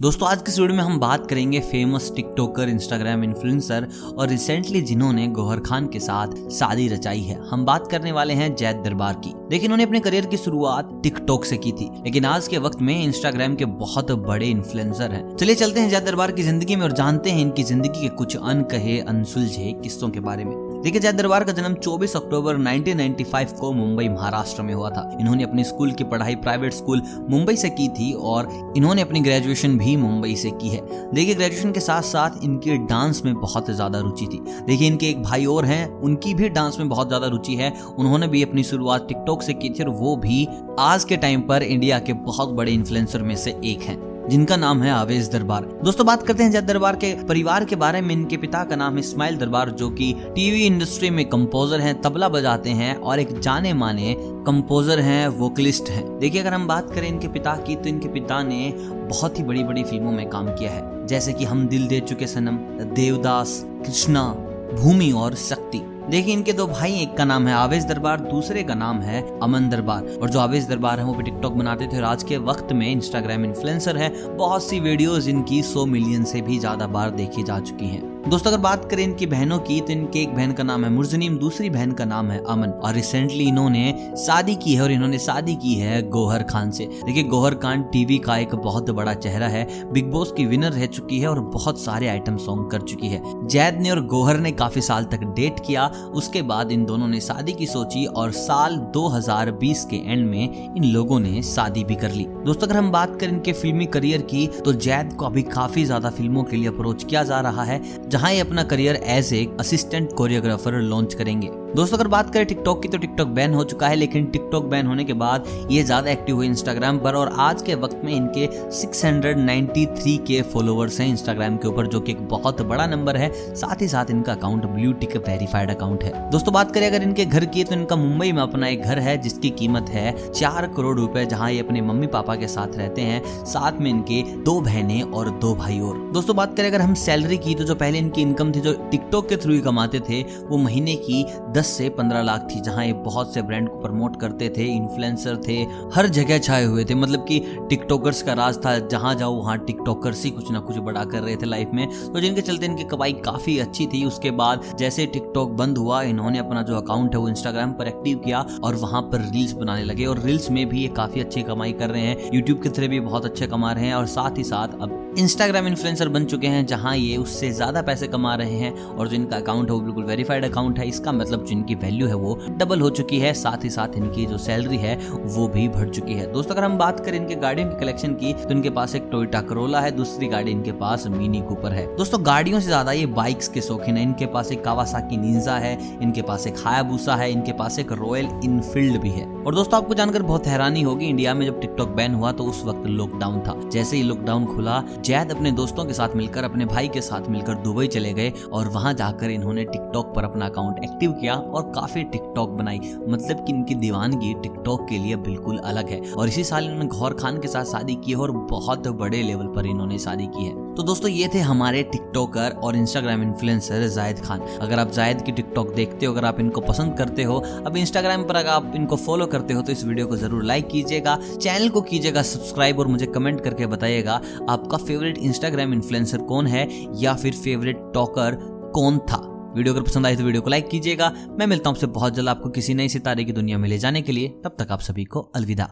दोस्तों, आज की वीडियो में हम बात करेंगे फ़ेमस टिकटॉकर इंस्टाग्राम इन्फ्लुएंसर और रिसेंटली जिन्होंने गौहर खान के साथ शादी रचाई है। हम बात करने वाले हैं जैद दरबार की। देखिए उन्होंने अपने करियर की शुरुआत टिकटॉक से की थी, लेकिन आज के वक्त में इंस्टाग्राम के बहुत बड़े इन्फ्लुएंसर हैं। चलिए चलते हैं जैद दरबार की ज़िंदगी में और जानते हैं इनकी ज़िंदगी के कुछ अनकहे, अनसुलझे किस्सों के बारे में। देखिए, जय दरबार का जन्म 24 अक्टूबर 1995 को मुंबई, महाराष्ट्र में हुआ था। इन्होंने अपनी स्कूल की पढ़ाई, प्राइवेट स्कूल मुंबई से की थी और इन्होंने अपनी ग्रेजुएशन भी मुंबई से की है। देखिए, ग्रेजुएशन के साथ साथ इनकी डांस में बहुत ज़्यादा रुचि थी। देखिए, इनके एक भाई और हैं, उनकी भी डांस में बहुत ज़्यादा रुचि है। उन्होंने भी अपनी शुरुआत टिकटॉक से की थी और वो भी आज के टाइम पर इंडिया के बहुत बड़े इन्फ्लुएंसर में से एक हैं। जिनका नाम है आवेश दरबार। दोस्तों, बात करते हैं जैद दरबार के परिवार के बारे में। इनके पिता का नाम इस्माइल दरबार, जो कि टीवी इंडस्ट्री में कंपोजर हैं, तबला बजाते हैं और एक जाने माने कंपोजर हैं, वोकलिस्ट हैं। देखिए, अगर हम बात करें इनके पिता की तो इनके पिता ने बहुत ही बड़ी बड़ी फ़िल्मों में काम किया है। जैसे कि हम दिल दे चुके सनम, देवदास, कृष्णा, भूमि और शक्ति। देखिए, इनके दो भाई एक का नाम है आवेश दरबार, दूसरे का नाम है अमन दरबार। और जो आवेश दरबार है, वो भी टिकटॉक बनाते थे और आज के वक्त में इंस्टाग्राम इन्फ्लुएंसर है। बहुत सी वीडियोज़ इनकी सौ मिलियन से भी ज़्यादा बार देखी जा चुकी हैं। दोस्तों, अगर बात करें इनकी बहनों की तो इनके एक बहन का नाम है मुर्जनीम, दूसरी बहन का नाम है अमन। और रिसेंटली इन्होंने शादी की है और इन्होंने शादी की है गोहर खान से। देखिए, गोहर खान टीवी का एक बहुत बड़ा चेहरा है बिग बॉस की विनर रह चुकी है और बहुत सारे आइटम सॉन्ग कर चुकी है। जैद ने और गोहर ने काफ़ी साल तक डेट किया, उसके बाद इन दोनों ने शादी की सोची और साल 2020 के एंड में इन लोगों ने शादी भी कर ली। दोस्तों, अगर हम बात करें इनके फिल्मी करियर की तो जैद को अभी काफ़ी ज़्यादा फ़िल्मों के लिए अप्रोच किया जा रहा है। जहाँ ये अपना करियर एज एक असिस्टेंट कोरियोग्राफर लॉन्च करेंगे। दोस्तों, अगर बात करें टिकटॉक की तो टिकटॉक बैन हो चुका है, लेकिन टिकटॉक बैन होने के बाद ये ज़्यादा एक्टिव हुए इंस्टाग्राम पर और आज के वक्त में इनके 693 के फॉलोअर्स हैं इंस्टाग्राम के ऊपर, जो कि एक बहुत बड़ा नंबर है। साथ ही साथ इनका account blue tick verified account है। दोस्तों, बात करें अगर इनके घर की तो इनका मुंबई में अपना एक घर है, जिसकी कीमत है चार करोड़ रुपए, जहाँ ये अपने मम्मी पापा के साथ रहते हैं। साथ में इनके दो बहने और दो भाई और। दोस्तों, बात करें अगर हम सैलरी की तो जो पहले इनकी इनकम थी, जो टिकटॉक के थ्रू ही कमाते थे, वो महीने की दस से पंद्रह लाख थी, जहाँ ये बहुत से ब्रांड को प्रमोट करते थे इन्फ्लुएंसर थे, हर जगह छाए हुए थे। मतलब कि टिकटॉकर्स का राज था, जहाँ जाओ, वहाँ टिकटॉकर्स ही कुछ ना कुछ बड़ा कर रहे थे लाइफ में। तो जिनके चलते इनकी कमाई काफ़ी अच्छी थी। उसके बाद जैसे टिकटॉक बंद हुआ, इन्होंने अपना जो अकाउंट है वो इंस्टाग्राम पर एक्टिव किया और वहाँ पर रील्स बनाने लगे। और रील्स में भी ये काफ़ी अच्छी कमाई कर रहे हैं। यूट्यूब के थ्रू भी बहुत अच्छे कमा रहे हैं और साथ ही साथ अब इंस्टाग्राम इन्फ्लुएंसर बन चुके हैं, जहाँ ये उससे ज़्यादा पैसे कमा रहे हैं। और जो इनका अकाउंट है वो बिल्कुल वेरीफाइड अकाउंट है। इसका मतलब जो इनकी वैल्यू है वो डबल हो चुकी है, साथ ही साथ इनकी जो सैलरी है वो भी बढ़ चुकी है। दोस्तों, अगर हम बात करें इनके गाड़ियों की कलेक्शन की तो इनके पास एक टोयोटा करोला है, दूसरी गाड़ी इनके पास मिनी कूपर है। दोस्तों, गाड़ियों से ज़्यादा ये बाइक्स के शौकीन है। इनके पास एक कावासाकी निंजा है, इनके पास एक हायाबूसा है, इनके पास एक रॉयल इनफील्ड भी है। और दोस्तों, आपको जानकर बहुत हैरानी होगी, इंडिया में जब टिकटॉक बैन हुआ तो उस वक्त लॉकडाउन था। जैसे ही लॉकडाउन खुला, जैद अपने दोस्तों के साथ मिलकर, अपने भाई के साथ मिलकर दुबई चले गए, और वहाँ जाकर इन्होंने टिकटॉक पर अपना अकाउंट एक्टिव किया। और काफ़ी टिकटॉक बनाई। मतलब कि इनकी दीवानगी टिकटॉक के लिए बिल्कुल अलग है। और इसी साल इन्होंने गौर खान के साथ शादी की है और बहुत बड़े लेवल पर इन्होंने शादी की है। तो दोस्तों, ये थे हमारे टिकटॉकर और इंस्टाग्राम इन्फ्लुएंसर जायद खान। अगर आप जायद की टिकटॉक देखते हो, अगर आप इनको पसंद करते हो, अब इंस्टाग्राम पर अगर आप इनको फॉलो करते हो तो इस वीडियो को ज़रूर लाइक कीजिएगा। चैनल को कीजिएगा सब्सक्राइब और मुझे कमेंट करके बताइएगा, आपका फेवरेट इंस्टाग्राम इन्फ्लुएंसर कौन है या फिर फेवरेट टॉकर कौन था। वीडियो अगर पसंद आए तो वीडियो को लाइक कीजिएगा। मैं मिलता हूँ आपसे बहुत जल्द आपको किसी नई सितारे की दुनिया में ले जाने के लिए। तब तक आप सभी को अलविदा।